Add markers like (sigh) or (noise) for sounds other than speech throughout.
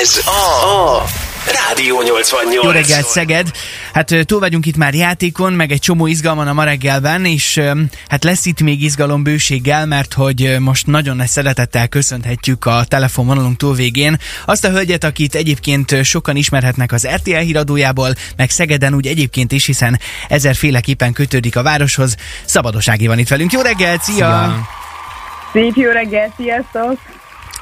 Ez a Rádió 88. Jó reggelt, Szeged! Hát túl vagyunk itt már játékon, meg egy csomó izgalman a ma reggelben, és hát lesz itt még izgalom bőséggel, mert hogy most nagyon nagy szeretettel köszönhetjük a telefonvonalunk túlvégén azt a hölgyet, akit egyébként sokan ismerhetnek az RTL híradójából, meg Szegeden úgy egyébként is, hiszen ezerféleképpen kötődik a városhoz. Szabadosági van itt velünk. Jó reggelt, szia! szia. Szép jó reggel, sziasztok!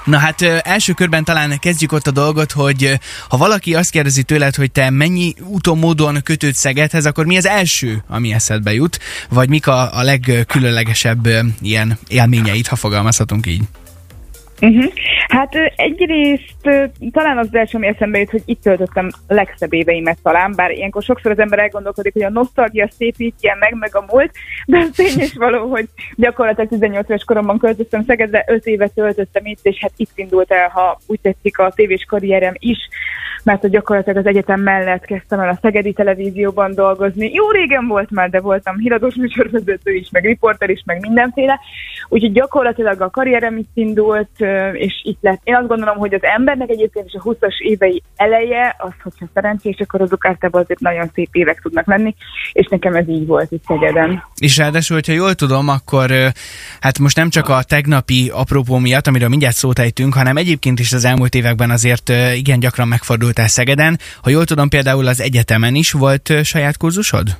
Na hát első körben talán kezdjük ott a dolgot, hogy ha valaki azt kérdezi tőled, hogy te mennyi úton, módon kötődsz Szegedhez, akkor mi az első, ami eszedbe jut? Vagy mik a, a legkülönlegesebb ilyen élményeid, ha fogalmazhatunk így? Uh-huh. Hát egyrészt talán az első, ami eszembe jut, hogy itt töltöttem legszebb éveimet talán, bár ilyenkor sokszor az ember elgondolkodik, hogy a nosztalgia szépítje meg, meg a múlt, de az tény is való, hogy gyakorlatilag 18 éves koromban költöztem Szegedre, 5 évet töltöttem itt, és hát itt indult el, ha úgy tetszik, a tévés karrierem is, mert hogy gyakorlatilag az egyetem mellett kezdtem el a Szegedi televízióban dolgozni. Jó régen volt már, de voltam híradós műsorvezető is, meg riporter is, meg mindenféle. Úgyhogy gyakorlatilag a karrierem itt indult, és itt lett. Én azt gondolom, hogy az embernek egyébként is a 20-as évei eleje, az, hogyha szerencsés, akkor azok általában azért nagyon szép évek tudnak lenni, és nekem ez így volt itt Szegeden. És ráadásul, hogyha jól tudom, akkor hát most nem csak a tegnapi apropó miatt, amiről mindjárt szót ejtünk, hanem egyébként is az elmúlt években azért igen gyakran megfordultál Szegeden. Ha jól tudom, például az egyetemen is volt saját kurzusod?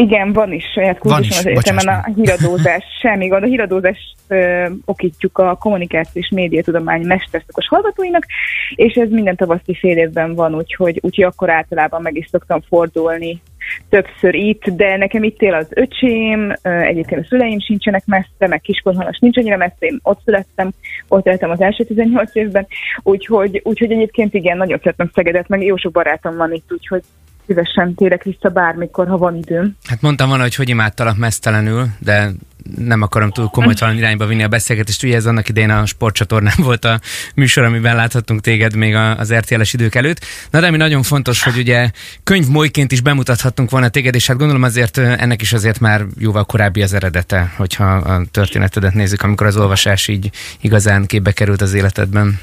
Igen, van is saját kurzusom az egyetemen a híradózás, (laughs) semmi gond. A híradózást ö, okítjuk a kommunikáció és médiatudomány mesterszakos hallgatóinak, és ez minden tavaszi fél évben van, úgyhogy, úgyhogy akkor általában meg is szoktam fordulni többször itt, de nekem itt él az öcsém, egyébként a szüleim sincsenek messze, meg Kiskorhalas nincs annyira messze, én ott születtem, ott éltem az első 18 évben, úgyhogy, úgyhogy egyébként igen, nagyon szeretem Szegedet, meg jó sok barátom van itt, úgyhogy szívesen térek vissza bármikor, ha van időm. Hát mondtam volna, hogy hogy imádtalak mesztelenül, de nem akarom túl komolytalan irányba vinni a beszélgetést. Ugye ez annak idején a sportcsatornán (laughs) volt a műsor, amiben láthattunk téged még az RTL-es idők előtt. Na de ami nagyon fontos, hogy ugye könyvmolyként is bemutathattunk volna téged, és hát gondolom azért ennek is azért már jóval korábbi az eredete, hogyha a történetedet nézzük, amikor az olvasás így igazán képbe került az életedben.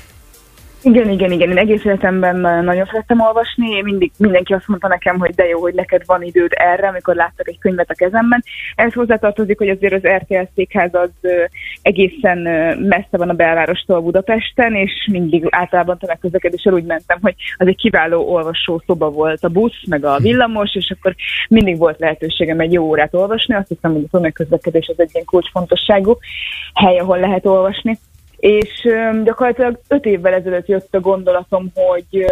Igen, igen, igen. Én egész életemben nagyon szerettem olvasni. Én mindig, mindenki azt mondta nekem, hogy de jó, hogy neked van időd erre, amikor láttak egy könyvet a kezemben. Ez hozzátartozik, hogy azért az RTL székház az egészen messze van a belvárostól Budapesten, és mindig általában tömegközlekedéssel úgy mentem, hogy az egy kiváló olvasó szoba volt a busz, meg a villamos, és akkor mindig volt lehetőségem egy jó órát olvasni. Azt hiszem, hogy a tömegközlekedés az egy ilyen kulcsfontosságú hely, ahol lehet olvasni. És gyakorlatilag öt évvel ezelőtt jött a gondolatom, hogy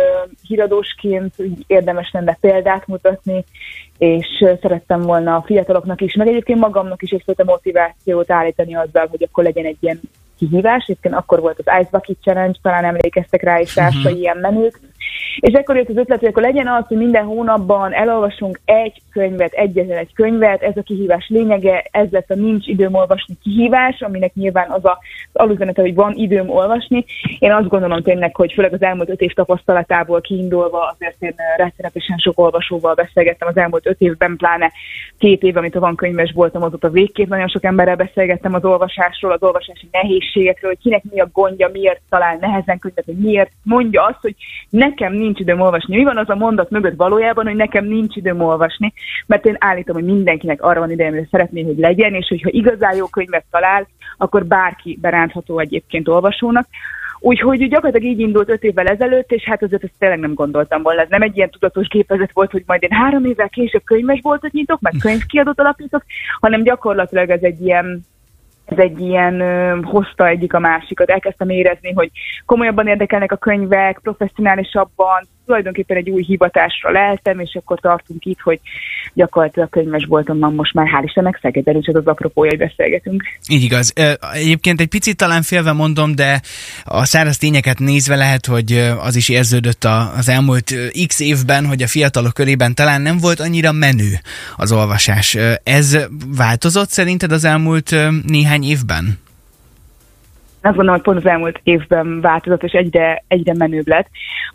híradósként érdemes lenne példát mutatni, és szerettem volna a fiataloknak is, meg egyébként magamnak is egyfajta motivációt állítani azzal, hogy akkor legyen egy ilyen kihívás. Egyébként akkor volt az Ice Bucket Challenge, talán emlékeztek rá, és társai ilyen menők. És ekkor jött az ötlet, hogy akkor legyen az, hogy minden hónapban elolvasunk egy könyvet, egyetlen egy könyvet, ez a kihívás lényege, ez lett a nincs időm olvasni kihívás, aminek nyilván az a, az alüzenete, hogy van időm olvasni. Én azt gondolom tényleg, hogy főleg az elmúlt öt év tapasztalatából kiindulva azért én rettenetesen sok olvasóval beszélgettem az elmúlt öt évben, pláne két év, amit a van könyves voltam, azóta végképp nagyon sok emberrel beszélgettem az olvasásról, az olvasási nehézségekről, hogy kinek mi a gondja, miért talál nehezen könyvet, hogy miért mondja azt, hogy nekem nincs időm olvasni. Mi van az a mondat mögött valójában, hogy nekem nincs időm olvasni, mert én állítom, hogy mindenkinek arra van ideje, hogy szeretné, hogy legyen, és hogyha igazán jó könyvet talál, akkor bárki berántható egyébként olvasónak. Úgyhogy gyakorlatilag így indult öt évvel ezelőtt, és hát azért ezt tényleg nem gondoltam volna. Ez nem egy ilyen tudatos gépezet volt, hogy majd én három évvel később könyvesboltot nyitok, meg könyvkiadót alapítok, hanem gyakorlatilag ez egy ilyen ez egy ilyen ö, hozta egyik a másikat. Elkezdtem érezni, hogy komolyabban érdekelnek a könyvek, professzionálisabban, tulajdonképpen egy új hivatásra leltem, és akkor tartunk itt, hogy gyakorlatilag könyvesboltomban most már hál' Istennek Szegeden, úgyhogy az apropója, hogy beszélgetünk. Így igaz. Egyébként egy picit talán félve mondom, de a száraz tényeket nézve lehet, hogy az is érződött az elmúlt x évben, hogy a fiatalok körében talán nem volt annyira menő az olvasás. Ez változott szerinted az elmúlt néhány évben? azt gondolom, hogy pont az elmúlt évben változott, és egyre, egyre menőbb lett.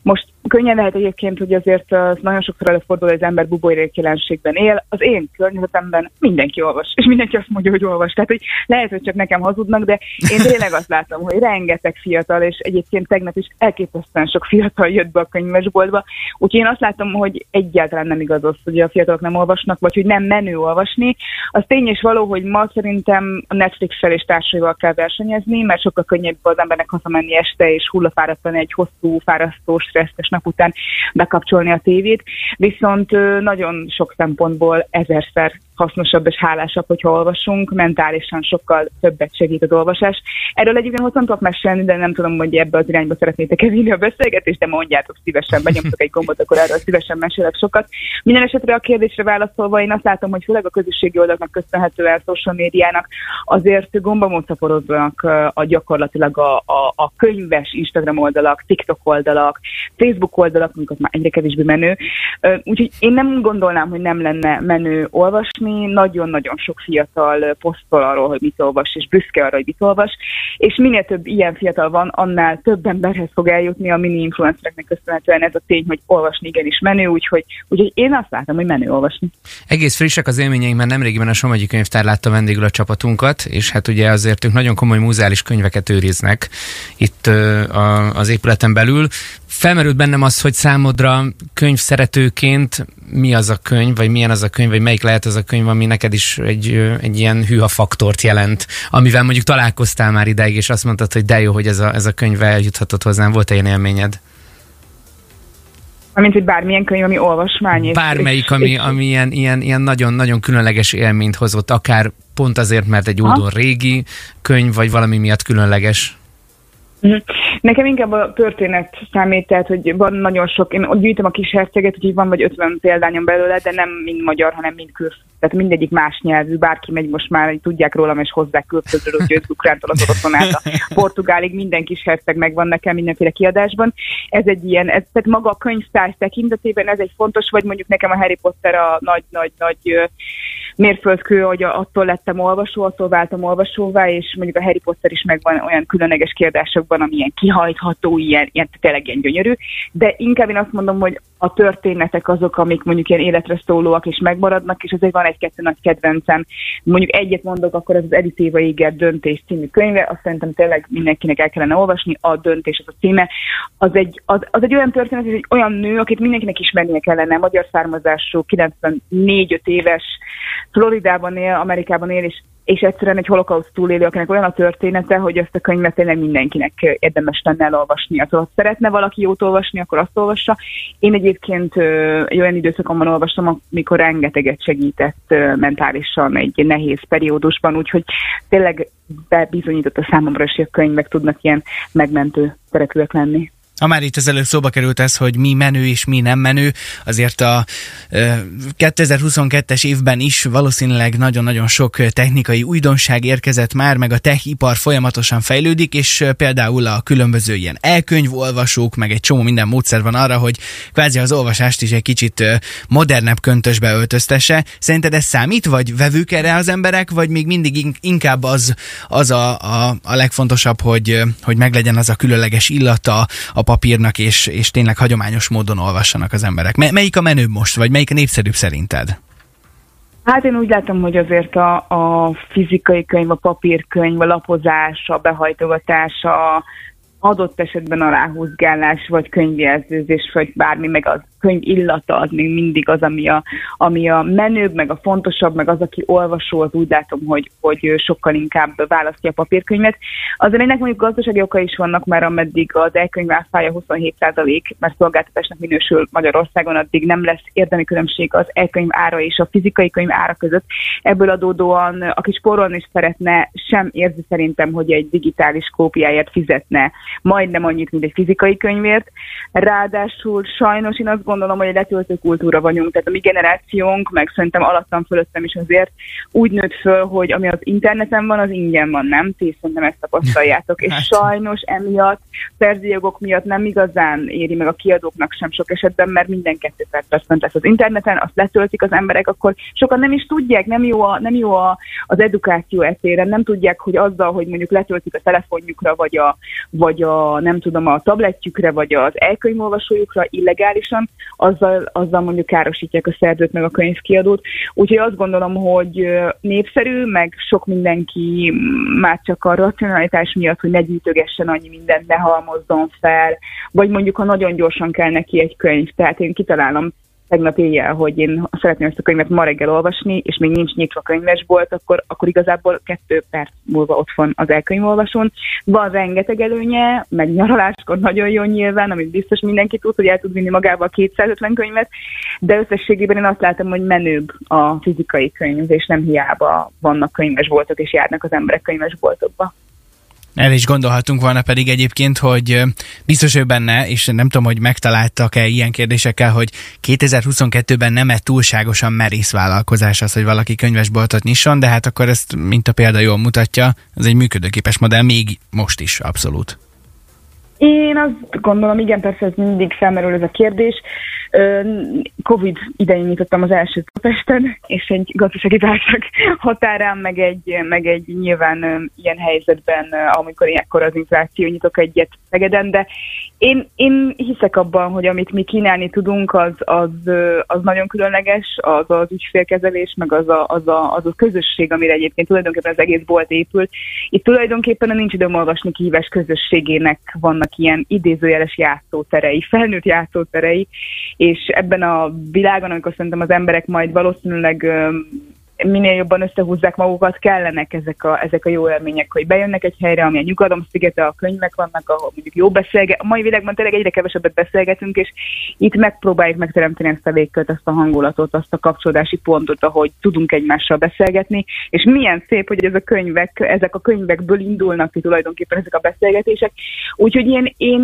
Most Könnyen lehet egyébként, hogy azért az nagyon sokszor előfordul, hogy az ember bubolyrék jelenségben él. Az én környezetemben mindenki olvas, és mindenki azt mondja, hogy olvas. Tehát, hogy lehet, hogy csak nekem hazudnak, de én tényleg azt látom, hogy rengeteg fiatal, és egyébként tegnap is elképesztően sok fiatal jött be a könyvesboltba. Úgyhogy én azt látom, hogy egyáltalán nem igaz az, hogy a fiatalok nem olvasnak, vagy hogy nem menő olvasni. Az tény és való, hogy ma szerintem a Netflix-fel és társaival kell versenyezni, mert sokkal könnyebb az embernek hazamenni este, és hullafáradtan egy hosszú, fárasztó, stresszes nap után bekapcsolni a tévét, viszont nagyon sok szempontból ezerszer hasznosabb és hálásabb, hogyha olvasunk, mentálisan sokkal többet segít az olvasás. Erről egyébként hosszan tudok mesélni, de nem tudom, hogy ebbe az irányba szeretnétek vinni a beszélgetést, de mondjátok szívesen, benyomtok egy gombot, akkor erről szívesen mesélek sokat. Minden esetre a kérdésre válaszolva én azt látom, hogy főleg a közösségi oldalnak köszönhetően, social médiának azért gombamon szaporoznak a gyakorlatilag a, a, a könyves Instagram oldalak, TikTok oldalak, Facebook oldalak, amikor már egyre kevésbé menő. Úgyhogy én nem gondolnám, hogy nem lenne menő olvasni, olvasni, nagyon-nagyon sok fiatal posztol arról, hogy mit olvas, és büszke arra, hogy mit olvas, és minél több ilyen fiatal van, annál több emberhez fog eljutni a mini influencereknek köszönhetően ez a tény, hogy olvasni igenis menő, úgyhogy, úgyhogy én azt látom, hogy menő olvasni. Egész frissek az élményeink, mert nemrégiben a Somogyi Könyvtár látta vendégül a csapatunkat, és hát ugye azért ők nagyon komoly múzeális könyveket őriznek itt a, az épületen belül. Felmerült bennem az, hogy számodra könyv szeretőként mi az a könyv, vagy milyen az a könyv, vagy melyik lehet az a könyv, ami neked is egy, egy ilyen hűha faktort jelent, amivel mondjuk találkoztál már ideig, és azt mondtad, hogy de jó, hogy ez a, ez a könyv eljuthatott hozzám. Volt-e ilyen élményed? Mint hogy bármilyen könyv, ami olvasmány. És, Bármelyik, ami, ami ilyen, ilyen, ilyen nagyon, nagyon különleges élményt hozott, akár pont azért, mert egy ódon régi könyv, vagy valami miatt különleges. Mhm. Nekem inkább a történet számít, tehát hogy van nagyon sok, én ott gyűjtöm a kis herceget, úgyhogy van vagy 50 példányom belőle, de nem mind magyar, hanem mind kül. Tehát mindegyik más nyelvű, bárki megy most már, hogy tudják rólam, és hozzák külföldről, hogy ukrántól az oroszon át a portugálig, minden kis herceg megvan nekem mindenféle kiadásban. Ez egy ilyen, ez, tehát maga a könyvtár tekintetében ez egy fontos, vagy mondjuk nekem a Harry Potter a nagy-nagy-nagy mérföldkő, hogy attól lettem olvasó, attól váltam olvasóvá, és mondjuk a Harry Potter is megvan olyan különleges kiadásokban, ami ilyen kihajtható, ilyen, ilyen tényleg ilyen gyönyörű, de inkább én azt mondom, hogy a történetek azok, amik mondjuk ilyen életre szólóak és megmaradnak, és ezért van egy-kettő nagy kedvencem. Mondjuk egyet mondok, akkor ez az Edith Éva Iger Döntés című könyve, azt szerintem tényleg mindenkinek el kellene olvasni, a Döntés az a címe. Az egy, az, az egy olyan történet, hogy egy olyan nő, akit mindenkinek ismernie kellene, magyar származású, 94-5 éves, Floridában él, Amerikában él, és és egyszerűen egy holokauszt túlélő, akinek olyan a története, hogy ezt a könyvet tényleg mindenkinek érdemes lenne elolvasni. Ha szeretne valaki jót olvasni, akkor azt olvassa. Én egyébként egy olyan időszakomban olvastam, amikor rengeteget segített mentálisan egy nehéz periódusban, úgyhogy tényleg bebizonyította számomra hogy a könyvek tudnak ilyen megmentő szerepűek lenni. Ha már itt az előbb szóba került ez, hogy mi menő és mi nem menő, azért a 2022-es évben is valószínűleg nagyon-nagyon sok technikai újdonság érkezett már, meg a techipar folyamatosan fejlődik, és például a különböző ilyen elkönyvolvasók, meg egy csomó minden módszer van arra, hogy kvázi az olvasást is egy kicsit modernebb köntösbe öltöztesse. Szerinted ez számít, vagy vevők erre az emberek, vagy még mindig inkább az, az a, a, a legfontosabb, hogy, hogy meglegyen az a különleges illata a papírnak, és, és tényleg hagyományos módon olvassanak az emberek. Melyik a menőbb most, vagy melyik a népszerűbb szerinted? Hát én úgy látom, hogy azért a, a fizikai könyv, a papírkönyv, a lapozás, a behajtogatás, a adott esetben a ráhúzgálás, vagy könyvjelzőzés, vagy bármi, meg az könyv illata az még mindig az, ami a, ami a menőbb, meg a fontosabb, meg az, aki olvasó, az úgy látom, hogy, hogy sokkal inkább választja a papírkönyvet. Azért ennek mondjuk gazdasági oka is vannak, mert ameddig az elkönyv áfája 27% mert szolgáltatásnak minősül Magyarországon, addig nem lesz érdemi különbség az elkönyv ára és a fizikai könyv ára között. Ebből adódóan, aki spórolni is szeretne, sem érzi szerintem, hogy egy digitális kópiáért fizetne majdnem annyit, mint egy fizikai könyvért. Ráadásul sajnos én azt gondolom, hogy egy letöltő kultúra vagyunk, tehát a mi generációnk, meg szerintem alattam fölöttem is azért úgy nőtt föl, hogy ami az interneten van, az ingyen van, nem? Ti szerintem ezt tapasztaljátok. És (laughs) Hát. sajnos emiatt szerzőjogok miatt nem igazán éri meg a kiadóknak sem sok esetben, mert minden kettő perc fönt lesz az interneten, azt letöltik az emberek, akkor sokan nem is tudják, nem jó, a, nem jó a, az edukáció etéren, nem tudják, hogy azzal, hogy mondjuk letöltik a telefonjukra, vagy a, vagy a nem tudom, a tabletjükre, vagy az elkönyvolvasójukra illegálisan, azzal, azzal mondjuk károsítják a szerzőt, meg a könyvkiadót. Úgyhogy azt gondolom, hogy népszerű, meg sok mindenki már csak a racionalitás miatt, hogy ne gyűjtögessen annyi mindent, ne halmozzon fel, vagy mondjuk, ha nagyon gyorsan kell neki egy könyv. Tehát én kitalálom tegnap éjjel, hogy én szeretném ezt a könyvet ma reggel olvasni, és még nincs nyitva könyvesbolt, akkor, akkor igazából kettő perc múlva ott van az elkönyvolvasón. Van rengeteg előnye, meg nyaraláskor nagyon jó nyilván, amit biztos mindenki tud, hogy el tud vinni magával 250 könyvet, de összességében én azt látom, hogy menőbb a fizikai könyv, és nem hiába vannak könyvesboltok, és járnak az emberek könyvesboltokba. El is gondolhatunk volna pedig egyébként, hogy biztos ő benne, és nem tudom, hogy megtaláltak-e ilyen kérdésekkel, hogy 2022-ben nem egy túlságosan merész vállalkozás az, hogy valaki könyvesboltot nyisson, de hát akkor ezt, mint a példa jól mutatja, ez egy működőképes modell, még most is abszolút. Én azt gondolom, igen, persze ez mindig felmerül ez a kérdés. Covid idején nyitottam az első Pesten, és egy gazdasági válság (laughs) határán, meg egy, meg egy nyilván ilyen helyzetben, amikor ilyenkor az infláció nyitok egyet Szegeden, de én, én hiszek abban, hogy amit mi kínálni tudunk, az, az, az nagyon különleges, az az ügyfélkezelés, meg az a, az, a, az a közösség, amire egyébként tulajdonképpen az egész bolt épült. Itt tulajdonképpen a nincs időm olvasni kihívás közösségének vannak ilyen idézőjeles játszóterei, felnőtt játszóterei, és ebben a világon, amikor szerintem az emberek majd valószínűleg minél jobban összehúzzák magukat, kellenek ezek a, ezek a jó élmények, hogy bejönnek egy helyre, ami a nyugalom szigete, a könyvek vannak, ahol mondjuk jó beszélget. A mai világban tényleg egyre kevesebbet beszélgetünk, és itt megpróbáljuk megteremteni ezt a légkört, azt a hangulatot, azt a kapcsolódási pontot, ahogy tudunk egymással beszélgetni, és milyen szép, hogy ez a könyvek, ezek a könyvekből indulnak ki tulajdonképpen ezek a beszélgetések. Úgyhogy én, én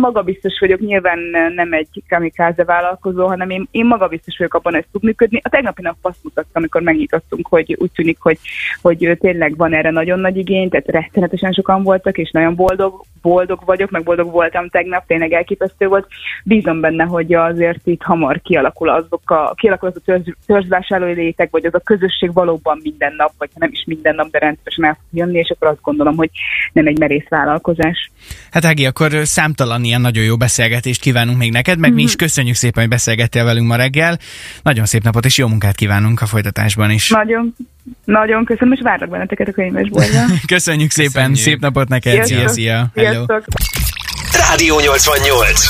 magabiztos vagyok, nyilván nem egy kamikáze vállalkozó, hanem én, én magabiztos vagyok abban, hogy ez tud működni. A tegnapi nap azt mutatta, amikor megnyitottunk, hogy úgy tűnik, hogy, hogy tényleg van erre nagyon nagy igény, tehát rettenetesen sokan voltak, és nagyon boldog, boldog vagyok, meg boldog voltam tegnap, tényleg elképesztő volt. Bízom benne, hogy azért itt hamar kialakul azok a, kialakul az a törzs, törzsvásárlói réteg, vagy az a közösség valóban minden nap, vagy ha nem is minden nap, de rendszeresen el fog jönni, és akkor azt gondolom, hogy nem egy merész vállalkozás. Hát Ági, akkor számtalan ilyen nagyon jó beszélgetést kívánunk még neked, meg mi is köszönjük szépen, hogy beszélgettél velünk ma reggel. Nagyon szép napot és jó munkát kívánunk a folytatásban is. Nagyon, nagyon köszönöm, és várlak benneteket a könyvesboltba. (laughs) Köszönjük szépen, Köszönjük. szép napot neked, szia, szia. Hello. Rádió 88.